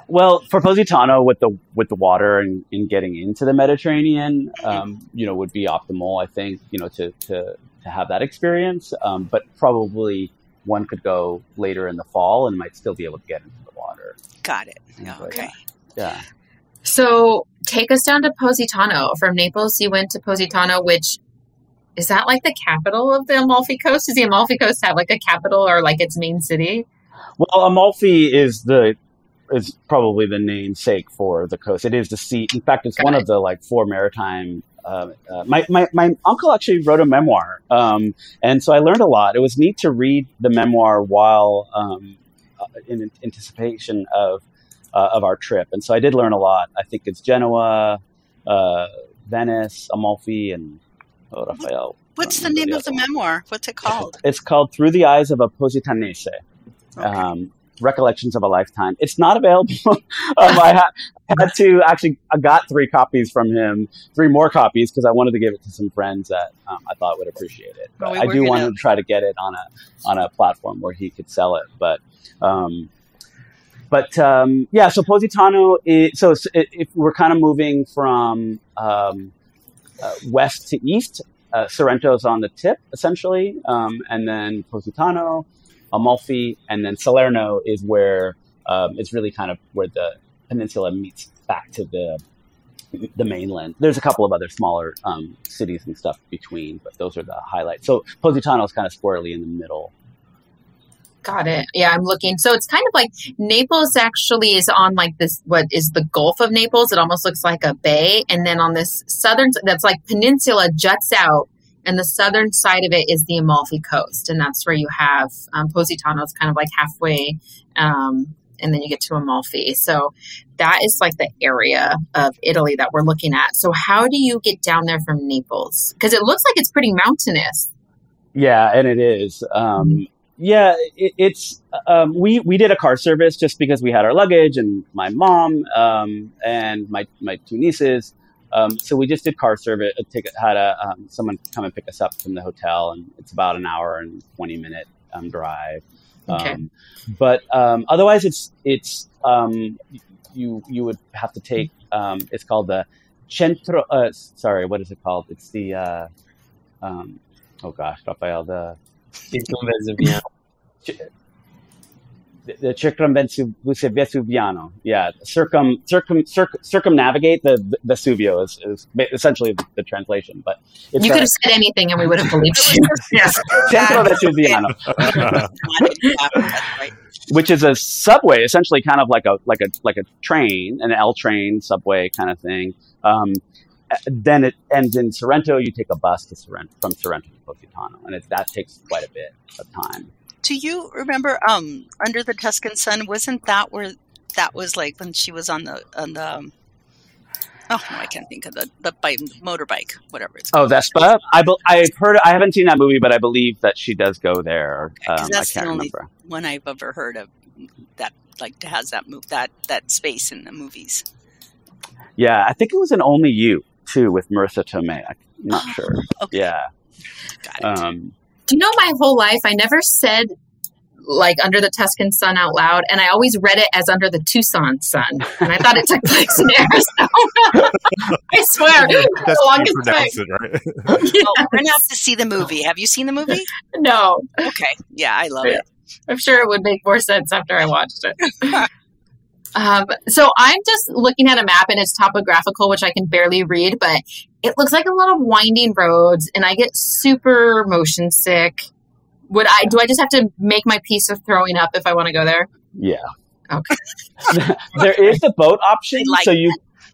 Well, for Positano, with the with the water and, and getting into the Mediterranean, um, you know, would be optimal. I think you know to to, to have that experience. Um, but probably one could go later in the fall and might still be able to get into the water. Got it. Yeah, but- Okay. Yeah. So, take us down to Positano. From Naples, you went to Positano, which is that like the capital of the Amalfi Coast? Does the Amalfi Coast have like a capital or like its main city? Well, Amalfi is the is probably the namesake for the coast. It is the seat. In fact, it's Got one it. of the like four maritime. Uh, uh, my, my my uncle actually wrote a memoir, um, and so I learned a lot. It was neat to read the memoir while um, uh, in anticipation of uh, of our trip, and so I did learn a lot. I think it's Genoa, uh, Venice, Amalfi, and oh, Raphael. What's the name the of the memoir? What's it called? It's called Through the Eyes of a Positanese Okay. um, recollections of a lifetime. It's not available. (laughs) um, I ha- had to actually. I got three copies from him, three more copies because I wanted to give it to some friends that um, I thought would appreciate it. But Well, we I do want gonna- try to get it on a on a platform where he could sell it. But um, but um, yeah, so Positano. Is, so s- i- if we're kind of moving from um, uh, west to east, uh, Sorrento's on the tip essentially, um, and then Positano, Amalfi, and then Salerno is where um, it's really kind of where the peninsula meets back to the the mainland. There's a couple of other smaller um, cities and stuff between, but those are the highlights. So Positano is kind of squarely in the middle. Got it. Yeah, I'm looking. So it's kind of like Naples actually is on like this, what is the Gulf of Naples? It almost looks like a bay. And then on this southern, that's like peninsula juts out. And the southern side of it is the Amalfi Coast. And that's where you have um, Positano. It's kind of like halfway. Um, and then you get to Amalfi. So that is like the area of Italy that we're looking at. So how do you get down there from Naples? Because it looks like it's pretty mountainous. Yeah, and it is. Um, yeah, it, it's um, we we did a car service just because we had our luggage and my mom um, and my my two nieces. Um, so we just did car service. uh, Take had a um, someone come and pick us up from the hotel, and it's about an hour and twenty minute um, drive. Okay. Um, but um, otherwise, it's it's um, you you would have to take. Um, it's called the centro. Uh, sorry, what is it called? It's the uh, um, oh gosh, Rafael, the. The, the circumventu- Vesuviano. Yeah, circum circum circ, circumnavigate the, the Vesuvio is, is essentially the, the translation, but it's you could have said anything and we would have believed you. (laughs) yes. Centro Vesuviano, (laughs) which is a subway, essentially kind of like a like a like a train, an L train subway kind of thing. Um, uh, then it ends in Sorrento. You take a bus to Sorrento from Sorrento to Positano, and it, that takes quite a bit of time. Do you remember um Under the Tuscan Sun? Wasn't that where that was like when she was on the on the um, oh no, I can't think of the the bike, motorbike, whatever it's Oh. Vespa. I be- I've heard. I haven't seen that movie, but I believe that she does go there. Okay, Um, I that's can't the only- remember. one I've ever heard of that like has that move that that space in the movies. Yeah, I think it was in Only You too with Marisa Tomei. I'm not sure. Okay, Yeah. got it. Um, Do you know my whole life I never said like Under the Tuscan Sun out loud, and I always read it as Under the Tucson Sun, and I thought it took place in Arizona. (laughs) I swear, That's the longest pronounce time. it, right? (laughs) Well, we're gonna have to see the movie. Have you seen the movie? No, Okay. Yeah, I love Yeah. it. I'm sure it would make more sense after I watched it. (laughs) um, so I'm just looking at a map and it's topographical, which I can barely read, but it looks like a lot of winding roads, and I get super motion sick. Would I? Do I just have to make my peace of throwing up if I want to go there? Yeah. Okay. (laughs) there is the boat option, like so you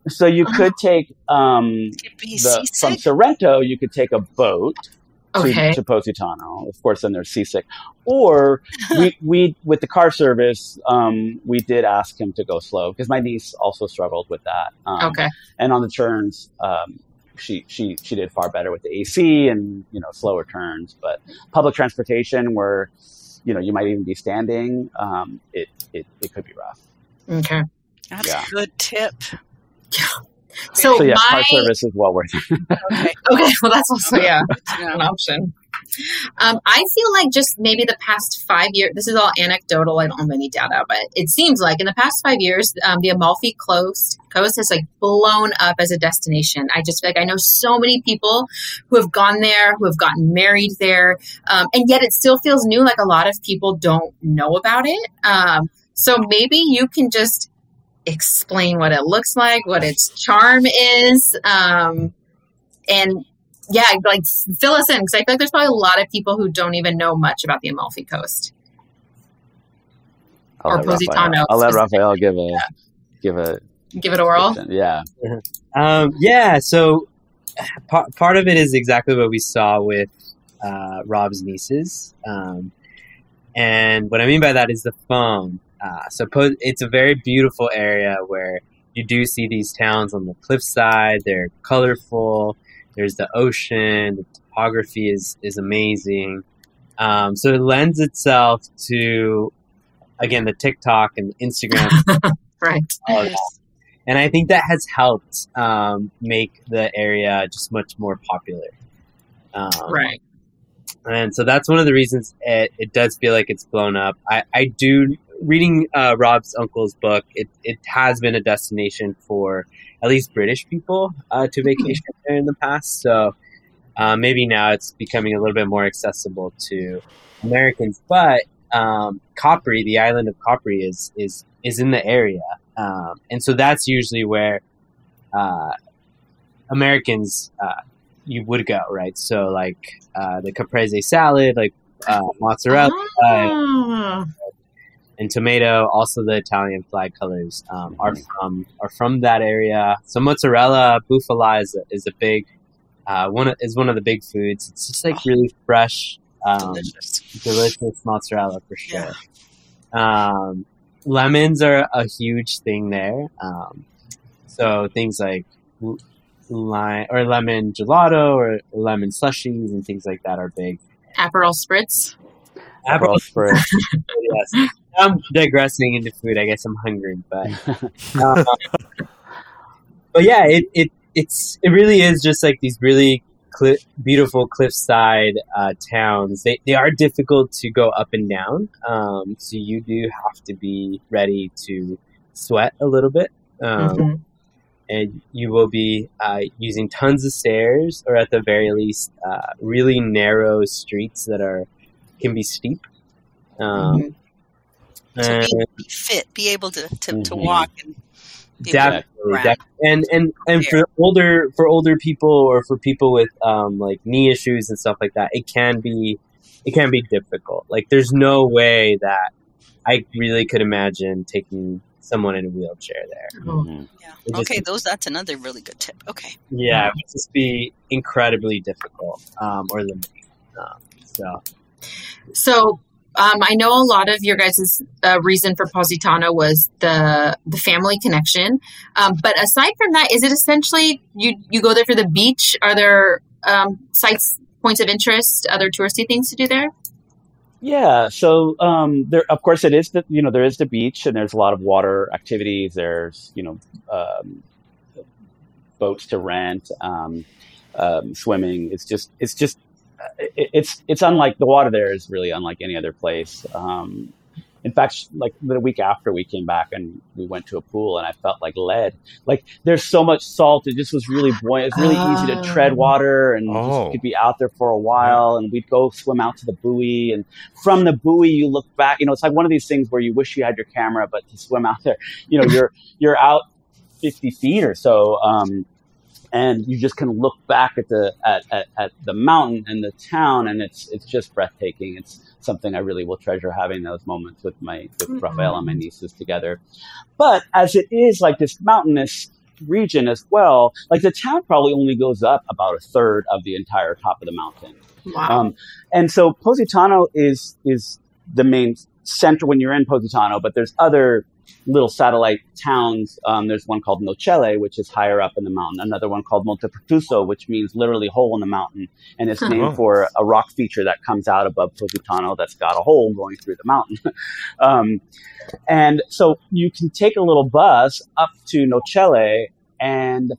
so you could take um, the, from. Sorrento. You could take a boat to, Okay. to Positano. Of course, then there's seasick. Or we, (laughs) we with the car service, um, we did ask him to go slow because my niece also struggled with that. Um, Okay. And on the turns, um, she she she did far better with the AC and you know slower turns. But public transportation, where you know you might even be standing, um, it, it it could be rough. Okay. That's Yeah. a good tip. So, So yeah, my car service is well worth it. (laughs) Okay. okay. Well, that's also yeah. Good to know. an option. Um, I feel like just maybe the past five years, this is all anecdotal. I don't have any data, but it seems like in the past five years, um, the Amalfi Coast, coast has like blown up as a destination. I just feel like I know so many people who have gone there, who have gotten married there, um, and yet it still feels new. Like a lot of people don't know about it. Um, so maybe you can just explain what it looks like, what its charm is, um, and yeah, like fill us in because I feel like there's probably a lot of people who don't even know much about the Amalfi Coast. I'll Or let Positano I'll let specifically. Raphael give a give a Give it a whirl. yeah. (laughs) Um, yeah, so part, part of it is exactly what we saw with uh, Rob's nieces. Um, and what I mean by that is the foam. Uh, so po- it's a very beautiful area where you do see these towns on the cliffside. They're colorful. There's the ocean. The topography is, is amazing. Um, so it lends itself to, again, the TikTok and Instagram (laughs) Right. all of that. And I think that has helped um, make the area just much more popular. Um, Right. And so that's one of the reasons it, it does feel like it's blown up. I, I do, reading uh, Rob's uncle's book, it, it has been a destination for at least British people uh, to vacation there in the past. So uh, maybe now it's becoming a little bit more accessible to Americans. But um, Capri, the island of Capri, is is is in the area, um, and so that's usually where uh, Americans uh, you would go, right? So like uh, the caprese salad, like uh, mozzarella Ah. And tomato, also the Italian flag colors um, are from are from that area. So mozzarella, bufala is a, is a big uh, one of, is one of the big foods. It's just like really fresh, um, Delicious. delicious mozzarella for sure. Um, lemons are a huge thing there. Um, so things like lime or lemon gelato or lemon slushies and things like that are big. Aperol spritz. For (laughs) yes. I'm digressing into food. I guess I'm hungry, but uh, (laughs) but yeah, it, it it's it really is just like these really cli- beautiful cliffside uh, towns. They they are difficult to go up and down, um, so you do have to be ready to sweat a little bit. Um, Mhm. and you will be uh, using tons of stairs, or at the very least, uh, really narrow streets that are can be steep. Um, So and be, be fit, be able to, to, to Mhm. walk and be able definitely, grab. and and and for older for older people or for people with um, like knee issues and stuff like that, it can be it can be difficult. Like, there's no way that I really could imagine taking someone in a wheelchair there. Mhm. Yeah. Just- Okay, those that's another really good tip. Okay. Yeah, it would just be incredibly difficult um, or limiting. Um, so. So um, I know a lot of your guys' uh, reason for Positano was the the family connection. Um, but aside from that, is it essentially you you go there for the beach? Are there um, sites, points of interest, other touristy things to do there? Yeah, so um, there, of course, it is the you know there is the beach and there's a lot of water activities. There's you know um, boats to rent, um, swimming. It's just it's just it, it's it's unlike the water there is really unlike any other place. Um, in fact, like the week after we came back and we went to a pool and I felt like lead. Like there's so much salt. It just was really buoyant. It's really easy to tread Oh. water and Oh. just could be out there for a while. And we'd go swim out to the buoy and from the buoy, you look back, you know, it's like one of these things where you wish you had your camera, but to swim out there, you know, you're, you're out 50 feet or so. Um, and you just can look back at the at, at, at the mountain and the town and it's it's just breathtaking it's something i really will treasure having those moments with my with Mhm. raphael and my nieces together but as it is like this mountainous region as well like the town probably only goes up about a third of the entire top of the mountain Wow. um, and so Positano is is the main center when you're in Positano, but there's other little satellite towns. Um, there's one called Nocelle, which is higher up in the mountain. Another one called Monte Pertuso, which means literally hole in the mountain, and it's named Oh. for a rock feature that comes out above Positano that's got a hole going through the mountain. (laughs) um, and so you can take a little bus up to Nocelle and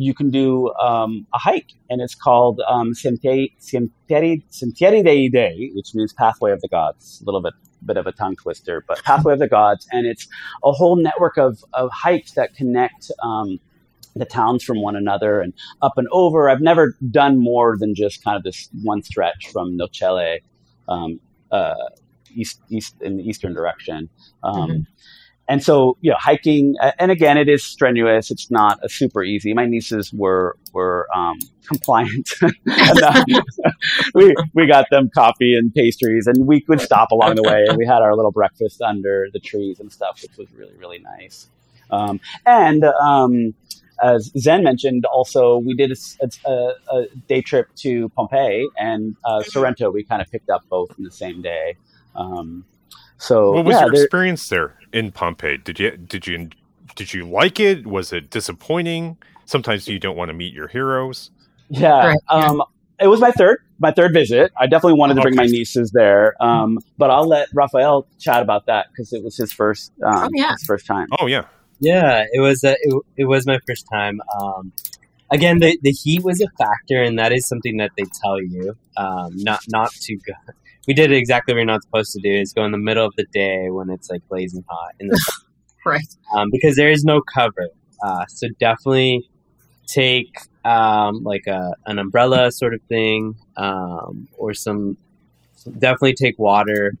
you can do um, a hike, and it's called um, Sentieri, Sentieri, Sentieri dei Dei, which means Pathway of the Gods. A little bit bit of a tongue twister, but (laughs) Pathway of the Gods, and it's a whole network of, of hikes that connect um, the towns from one another and up and over. I've never done more than just kind of this one stretch from Nocelle um, uh, east east in the eastern direction. Um, Mhm. And so, you know, hiking, and again, it is strenuous. It's not a super easy. My nieces were were um, (laughs) compliant. (laughs) We we got them coffee and pastries, and we could stop along the way. And we had our little breakfast under the trees and stuff, which was really really nice. Um, and um, as Zen mentioned, also we did a day trip to Pompeii and uh, Sorrento. We kind of picked up both in the same day. Um, so What was yeah, your there- experience there in Pompeii? Did you did you did you like it? Was it disappointing? Sometimes you don't want to meet your heroes. Yeah. Right. Um, it was my third, my third visit. I definitely wanted to bring my nieces there. Um, but I'll let Raphael chat about that because it was his first, um, Oh, yeah. his first time. Oh yeah, Yeah, it was a, it, it was my first time. Um, again, the, the heat was a factor, and that is something that they tell you um, not not to go. We did exactly what you're not supposed to do: is go in the middle of the day when it's like blazing hot, in the, (laughs) right. um, because there is no cover. Uh, so definitely take um, like a an umbrella sort of thing, um, or some. Definitely take water.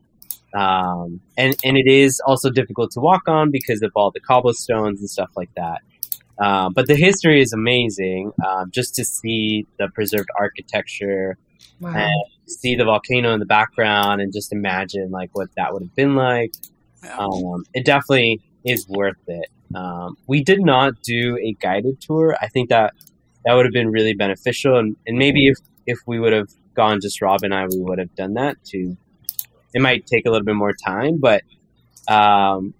Um, and, and it is also difficult to walk on because of all the cobblestones and stuff like that. Um, but the history is amazing. Um, just to see the preserved architecture Wow. and see the volcano in the background and just imagine like what that would have been like. Um, it definitely is worth it. Um, we did not do a guided tour. I think that that would have been really beneficial, and, and maybe if if we would have gone just Rob and I, we would have done that too. It might take a little bit more time, but um,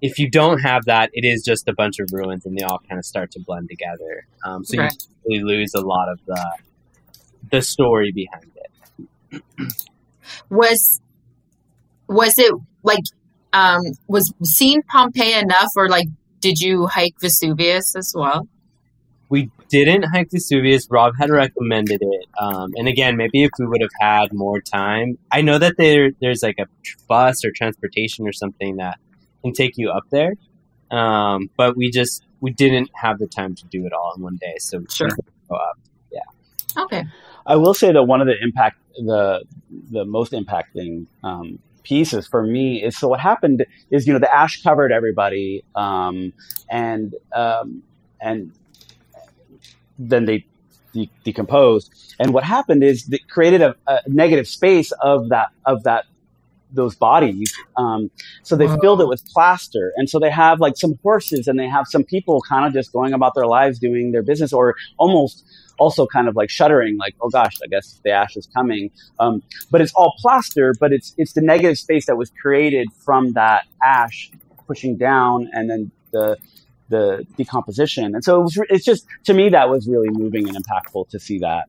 if you don't have that, it is just a bunch of ruins, and they all kind of start to blend together. Um, so Right. you lose a lot of the the story behind it. Was was it like um was seeing Pompeii enough or like did you hike Vesuvius as well? We didn't hike Vesuvius. Rob had recommended it, um, and again, maybe if we would have had more time, I know that there there's like a bus or transportation or something that can take you up there, um, but we just we didn't have the time to do it all in one day, so Sure. go up. Yeah. Okay. I will say that one of the impact, the the most impacting um, pieces for me is so what happened is you know the ash covered everybody, um, and um, and then they de- decomposed. And what happened is it created a, a negative space of that of that those bodies. Um, so they Wow. filled it with plaster, and so they have like some horses, and they have some people kind of just going about their lives doing their business, or almost also kind of like shuddering, like, oh gosh, I guess the ash is coming. Um, but it's all plaster, but it's it's the negative space that was created from that ash pushing down, and then the the decomposition. And so it was. It's just to me that was really moving and impactful to see that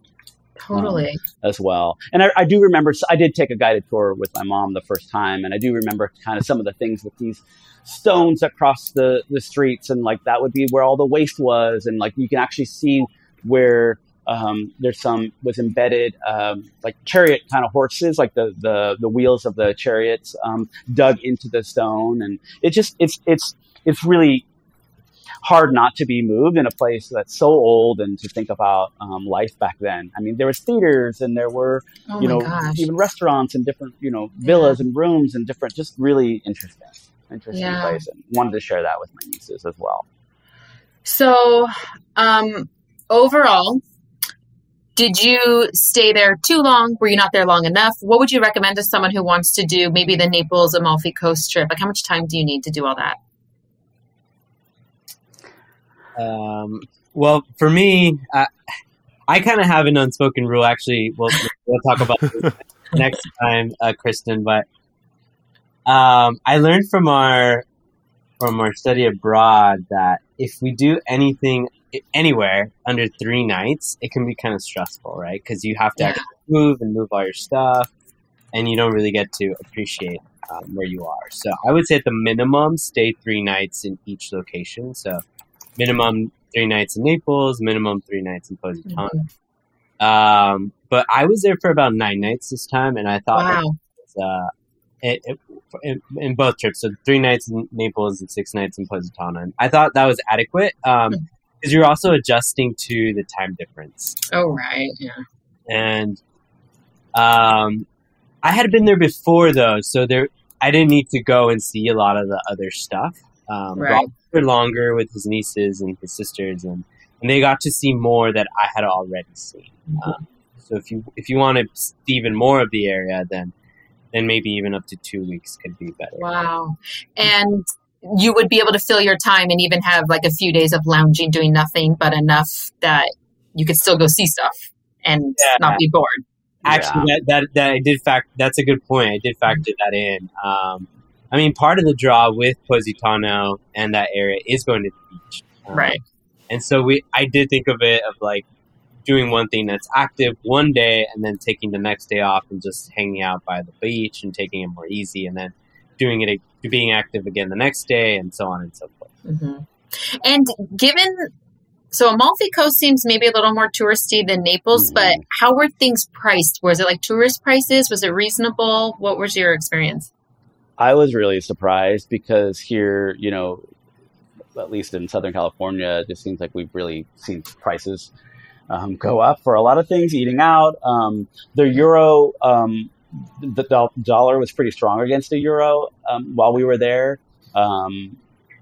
Totally. as well. And I, I do remember, I did take a guided tour with my mom the first time, and I do remember kind of some of the things with these stones across the, the streets, and like that would be where all the waste was, and like you can actually see where um, there's some was embedded um, like chariot kind of horses, like the the the wheels of the chariots um, dug into the stone, and it just it's it's it's really hard not to be moved in a place that's so old and to think about um, life back then. I mean, there was theaters and there were, Oh you know, gosh. even restaurants and different, you know, villas and rooms and different, just really interesting, interesting Yeah. place. And wanted to share that with my nieces as well. So, um, overall, did you stay there too long? Were you not there long enough? What would you recommend to someone who wants to do maybe the Naples Amalfi Coast trip? Like, how much time do you need to do all that? Um, well, for me, I, I kind of have an unspoken rule. Actually, we'll we'll talk about this (laughs) next time, uh, Kristen. But um, I learned from our from our study abroad that if we do anything anywhere under three nights, it can be kind of stressful, right? Because you have to Yeah. actually move and move all your stuff, and you don't really get to appreciate um, where you are. So I would say at the minimum, stay three nights in each location. So minimum three nights in Naples, minimum three nights in Positano. Um, but I was there for about nine nights this time, and I thought Wow. was, uh, it, it, in, in both trips, so three nights in Naples and six nights in Positano. And I thought that was adequate because Hmm. you're also adjusting to the time difference Oh, right. Yeah. and um, I had been there before though, so there I didn't need to go and see a lot of the other stuff. Um, Right. There longer with his nieces and his sisters, and, and they got to see more that I had already seen. Um, so if you if you want to see even more of the area, then then maybe even up to two weeks could be better. Wow. And you would be able to fill your time and even have like a few days of lounging, doing nothing, but enough that you could still go see stuff and Yeah. not be bored. Actually, that, that that I did fact. That's a good point. I did factor that in. Um, I mean, part of the draw with Positano and that area is going to the beach, Um, Right. And so we, I did think of it of like doing one thing that's active one day, and then taking the next day off and just hanging out by the beach and taking it more easy, and then doing it being active again the next day, and so on and so forth. hmm And given, so Amalfi Coast seems maybe a little more touristy than Naples, Mhm. but how were things priced? Was it like tourist prices? Was it reasonable? What was your experience? I was really surprised because here, you know, at least in Southern California, it just seems like we've really seen prices um, go up for a lot of things. Eating out, um, the euro, um, the do- dollar was pretty strong against the euro um, while we were there, um,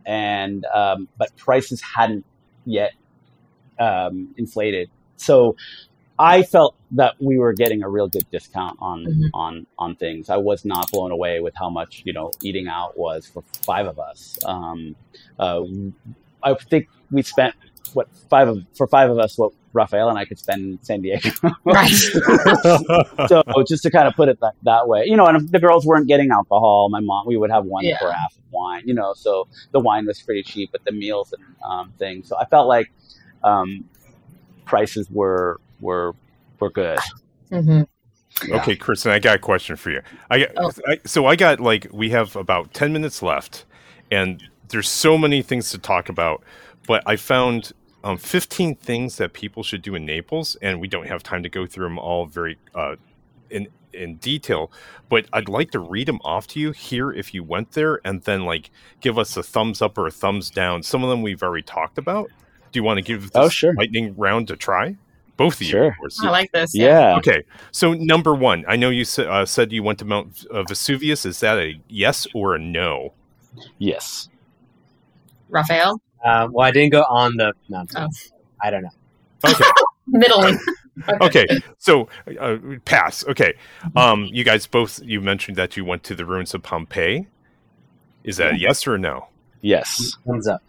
and um, but prices hadn't yet inflated. So I felt that we were getting a real good discount on Mhm. on on things. I was not blown away with how much you know eating out was for five of us. Um, uh, I think we spent what five of for five of us what Rafael and I could spend in San Diego. Right. (laughs) so just to kind of put it that, that way, you know, and if the girls weren't getting alcohol, my mom, we would have one Yeah. of wine, you know, so the wine was pretty cheap, but the meals and um, things. So I felt like um, prices were were were good. hmm Yeah. Okay, Kristen, I got a question for you. I, Oh. I so I got like we have about ten minutes left, and there's so many things to talk about. But I found um, 15 things that people should do in Naples, and we don't have time to go through them all very uh, in in detail. But I'd like to read them off to you here if you went there, and then like give us a thumbs up or a thumbs down. Some of them we've already talked about. Do you want to give this Oh, sure. lightning round a try? Both of you, Sure. of course. I like this. Yeah. Okay, so number one, I know you uh, said you went to Mount uh, Vesuvius. Is that a yes or a no? Yes. Raphael? Um, well, I didn't go on the mountain. Oh. I don't know. Okay, (laughs) Middling. (laughs) okay. So uh, pass. Okay, um, you guys both you mentioned that you went to the ruins of Pompeii. Is that a yes or a no? Yes. Thumbs up.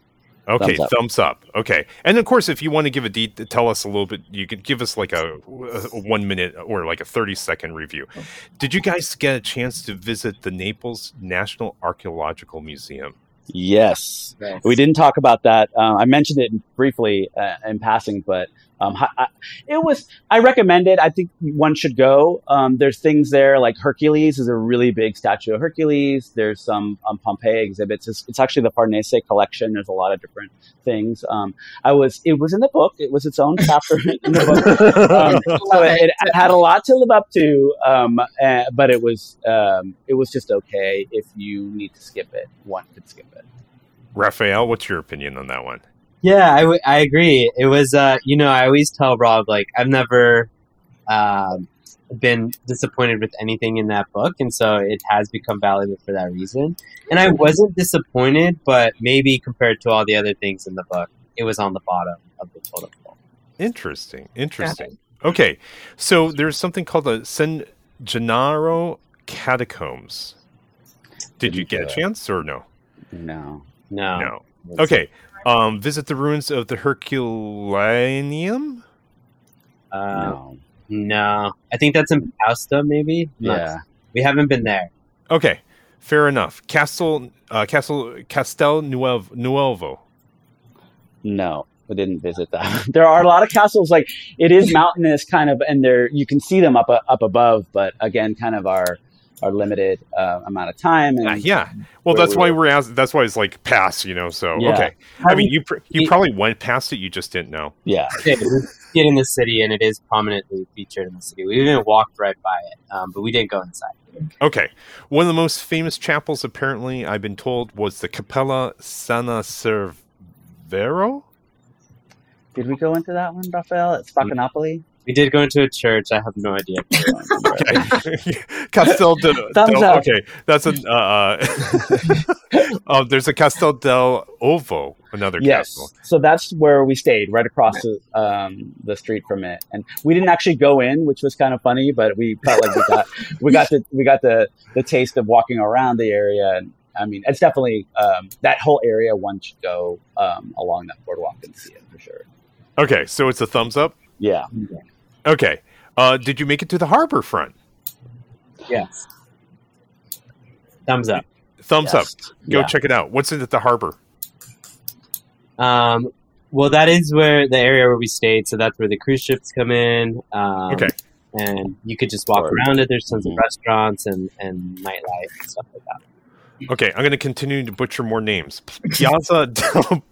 Okay, Thumbs thumbs up. up. Okay, and of course, if you want to give a de- tell us a little bit, you could give us like a, a one minute or like a thirty second review. Did you guys get a chance to visit the Naples National Archaeological Museum? Yes. Yes. We didn't talk about that. Uh, I mentioned it briefly uh, in passing, but Um, I, it was. I recommend it. I think one should go. Um, there's things there like Hercules is a really big statue of Hercules. There's some um, Pompeii exhibits. It's, it's actually the Farnese collection. There's a lot of different things. Um, I was. It was in the book. It was its own (laughs) chapter in the book. Um, (laughs) so it, it had a lot to live up to, um, uh, but it was um, it was just okay. If you need to skip it, one could skip it. Raphael, what's your opinion on that one? Yeah, I, w- I agree. It was, uh, you know, I always tell Rob, like, I've never um, been disappointed with anything in that book, and so it has become valuable for that reason. And I wasn't disappointed, but maybe compared to all the other things in the book, it was on the bottom of the totem pole. Interesting. Interesting. Okay. So there's something called the San Gennaro Catacombs. Did you Didn't get a chance or no? No. No. No. Okay. Um, visit the ruins of the Herculaneum. Uh, no. no. I think that's in Pausta, maybe? Not- Yeah. We haven't been there. Okay, fair enough. Castle, uh, Castle, Castel Nuevo. Nuevo. No, we didn't visit that. (laughs) there are a lot of castles. Like it is mountainous, kind of, and there you can see them up uh, up above. But again, kind of our our limited uh, amount of time. And Uh, yeah. Well, Where that's we why were. we're asked. That's why it's like pass. You know. So Yeah. okay. I mean, you pr- you probably went past it. You just didn't know. yeah, (laughs) Okay, we in the city, and it is prominently featured in the city. We even walked right by it, um, but we didn't go inside. Okay. One of the most famous chapels, apparently, I've been told, was the Capella Sana Cervero. did we go into that one, Raphael? At Spaccanapoli? We did go into a church. I have no idea. (laughs) Okay. (laughs) Castel de, (laughs) Thumbs del, up. Okay, that's an. Uh, uh, uh, there's a Castel del Ovo, another Yes. castle. So that's where we stayed, right across the, um, the street from it, and we didn't actually go in, which was kind of funny. But we felt like we got we got the we got the the taste of walking around the area. And I mean, it's definitely um, that whole area. One should go um, along that boardwalk and see it for sure. Okay, so it's a thumbs up. Yeah. Okay. Uh, did you make it to the harbor front? yes. Thumbs up. Thumbs Yes. up. Go Yeah. check it out. What's in at the harbor? Um, well, that is where the area where we stayed. So that's where the cruise ships come in. Um, Okay. And you could just walk around it. There's tons of restaurants and, and nightlife and stuff like that. Okay, I'm going to continue to butcher more names. Piazza del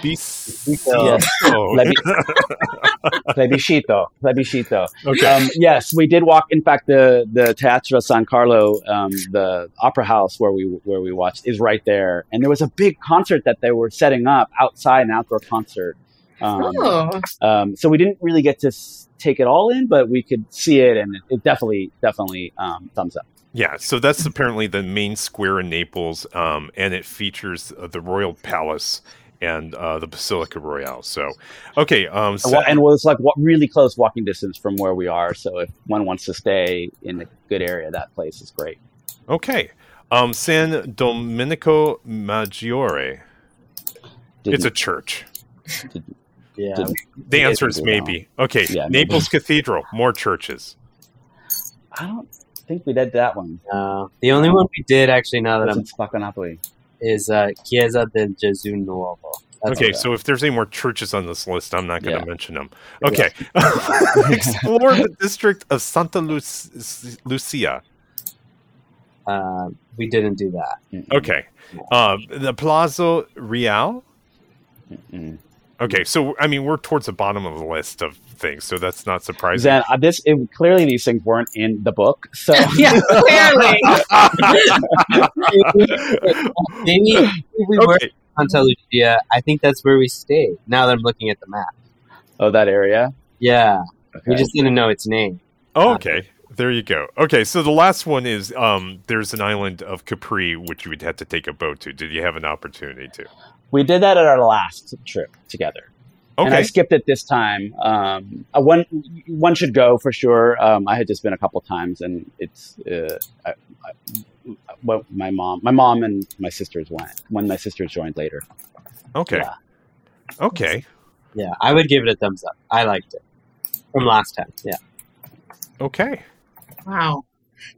Plebiscito. Yes. (laughs) Plebiscito. (laughs) Plebiscito. okay. Um, yes, we did walk. In fact, the the Teatro San Carlo, um, the opera house where we where we watched, is right there. And there was a big concert that they were setting up outside, an outdoor concert. Um, oh, um, so we didn't really get to s- take it all in, but we could see it, and it definitely definitely um, thumbs up. Yeah, so that's apparently the main square in Naples, um, and it features uh, the Royal Palace and uh, the Basilica Royale. So, okay, um, And so, wa- and was like really close walking distance from where we are. So if one wants to stay in a good area, that place is great. okay, um, San Domenico Maggiore. It's a Didn't- church. Yeah. didn't- The answer is didn't do that maybe. Okay, Yeah, maybe. Naples Cathedral, more churches. I don't think we did that one. Uh, the only one we did actually now that That I'm in Spaccanapoli. Is uh, Chiesa del Gesù Nuovo. That's Okay, okay. so if there's any more churches on this list, I'm not going to Yeah. mention them. Okay, (laughs) explore the district of Santa Luc- Lucia. uh, we didn't do that. Mm-mm. Okay, uh, the Palazzo Real. Mm-mm. Okay, so I mean we're towards the bottom of the list of things, so that's not surprising. Then uh, this it, clearly these things weren't in the book. So (laughs) yeah, clearly. (laughs) Maybe if we were okay, in Santa Lucia. I think that's where we stayed. Now that I'm looking at the map. oh, that area. Yeah, we just didn't know its name. oh, okay, there you go. Okay, so the last one is um, there's an island of Capri which you would have to take a boat to. Did you have an opportunity to? We did that at our last trip together. And I skipped it this time. Um, uh, one one should go for sure. Um, I had just been a couple times, and it's uh, I, I, well, my mom, my mom, and my sisters went when my sisters joined later. okay, Yeah. okay, Yeah, I would give it a thumbs up. I liked it from last time. Yeah. okay. Wow.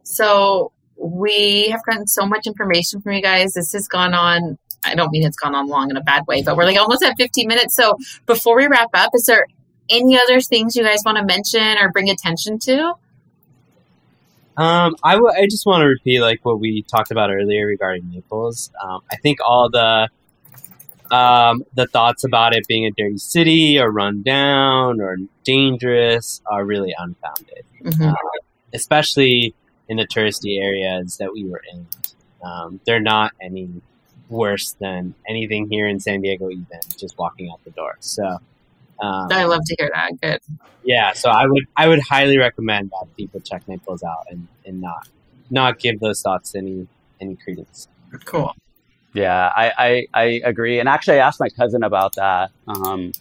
So we have gotten so much information from you guys. This has gone on. I don't mean it's gone on long in a bad way, but we're like almost at 15 minutes. So before we wrap up, is there any other things you guys want to mention or bring attention to? Um, I, w- I just want to repeat like what we talked about earlier regarding Naples. Um, I think all the um, the thoughts about it being a dirty city or run down or dangerous are really unfounded, Mhm. uh, especially in the touristy areas that we were in. Um, they're not any worse than anything here in San Diego, even just walking out the door. So, um, I love to hear that. Good. yeah, so I would I would highly recommend that people check Naples out and, and not not give those thoughts any any credence. Cool. Yeah, I, I, I agree. And actually, I asked my cousin about that um,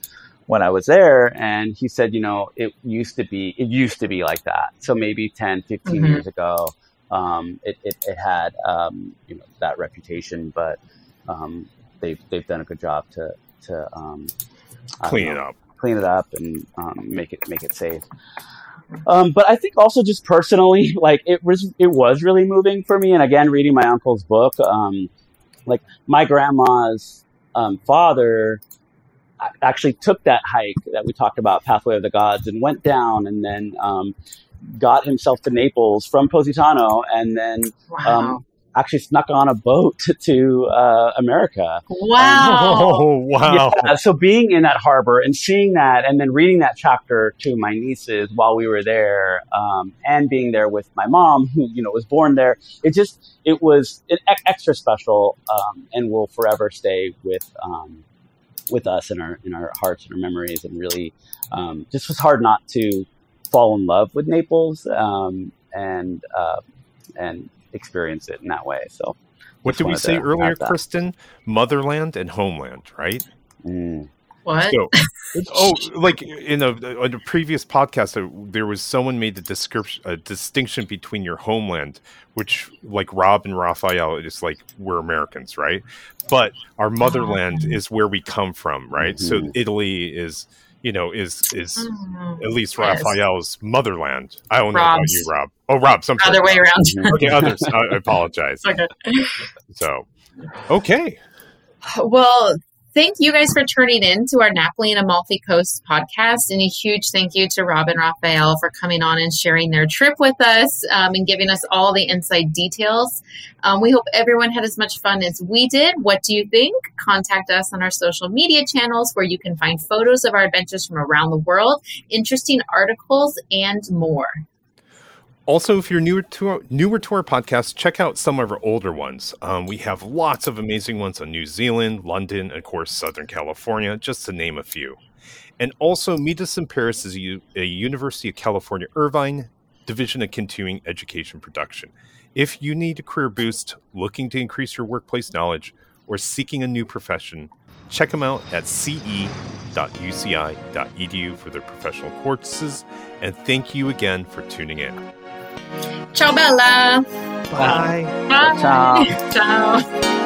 when I was there, and he said, you know, it used to be it used to be like that. So maybe 10, 15 Mhm. years ago, um, it, it, it had um, you know that reputation, but um, they've they've done a good job to to um, I don't Clean it up. clean it up and um, make it make it safe. Um, but I think also just personally, (laughs) like it was it was really moving for me. And again, reading my uncle's book, um, like my grandma's um, father actually took that hike that we talked about, Pathway of the Gods, and went down and then um, got himself to Naples from Positano, and then Wow. um, actually snuck on a boat (laughs) to uh, America. wow. Oh (laughs) wow! Yeah, so being in that harbor and seeing that, and then reading that chapter to my nieces while we were there, um, and being there with my mom, who you know was born there, it just it was an e- extra special, um, and will forever stay with um, with us in our in our hearts and our memories, and really um, just was hard not to fall in love with Naples um, and uh, and experience it in that way. So. What did we say earlier. Kristen? Motherland and homeland, right? Mm. What? So, (laughs) oh, like in a, in a previous podcast, uh, there was someone made the description, a distinction between your homeland, which like Rob and Raphael is like we're Americans, right? But our motherland is where we come from, right? So Mhm. Italy is, you know, is is Mm. at least Yes. Raphael's motherland. I don't know about you, Rob. Oh, Rob, some Other way around. Okay, others. I, I (laughs) apologize. Okay. So, okay. Well, thank you guys for turning in to our Napoli and Amalfi Coast podcast. And a huge thank you to Rob and Raphael for coming on and sharing their trip with us um, and giving us all the inside details. Um, we hope everyone had as much fun as we did. What do you think? Contact us on our social media channels where you can find photos of our adventures from around the world, interesting articles, and more. Also, if you're newer to our, newer to our podcast, check out some of our older ones. Um, we have lots of amazing ones on New Zealand, London, and of course Southern California, just to name a few. And also, meet us in Paris is a, University of California Irvine Division of Continuing Education Production. If you need a career boost, looking to increase your workplace knowledge, or seeking a new profession, check them out at ce.uci.edu for their professional courses. And thank you again for tuning in. Ciao, Bella. Bye. Bye. Ciao. Ciao.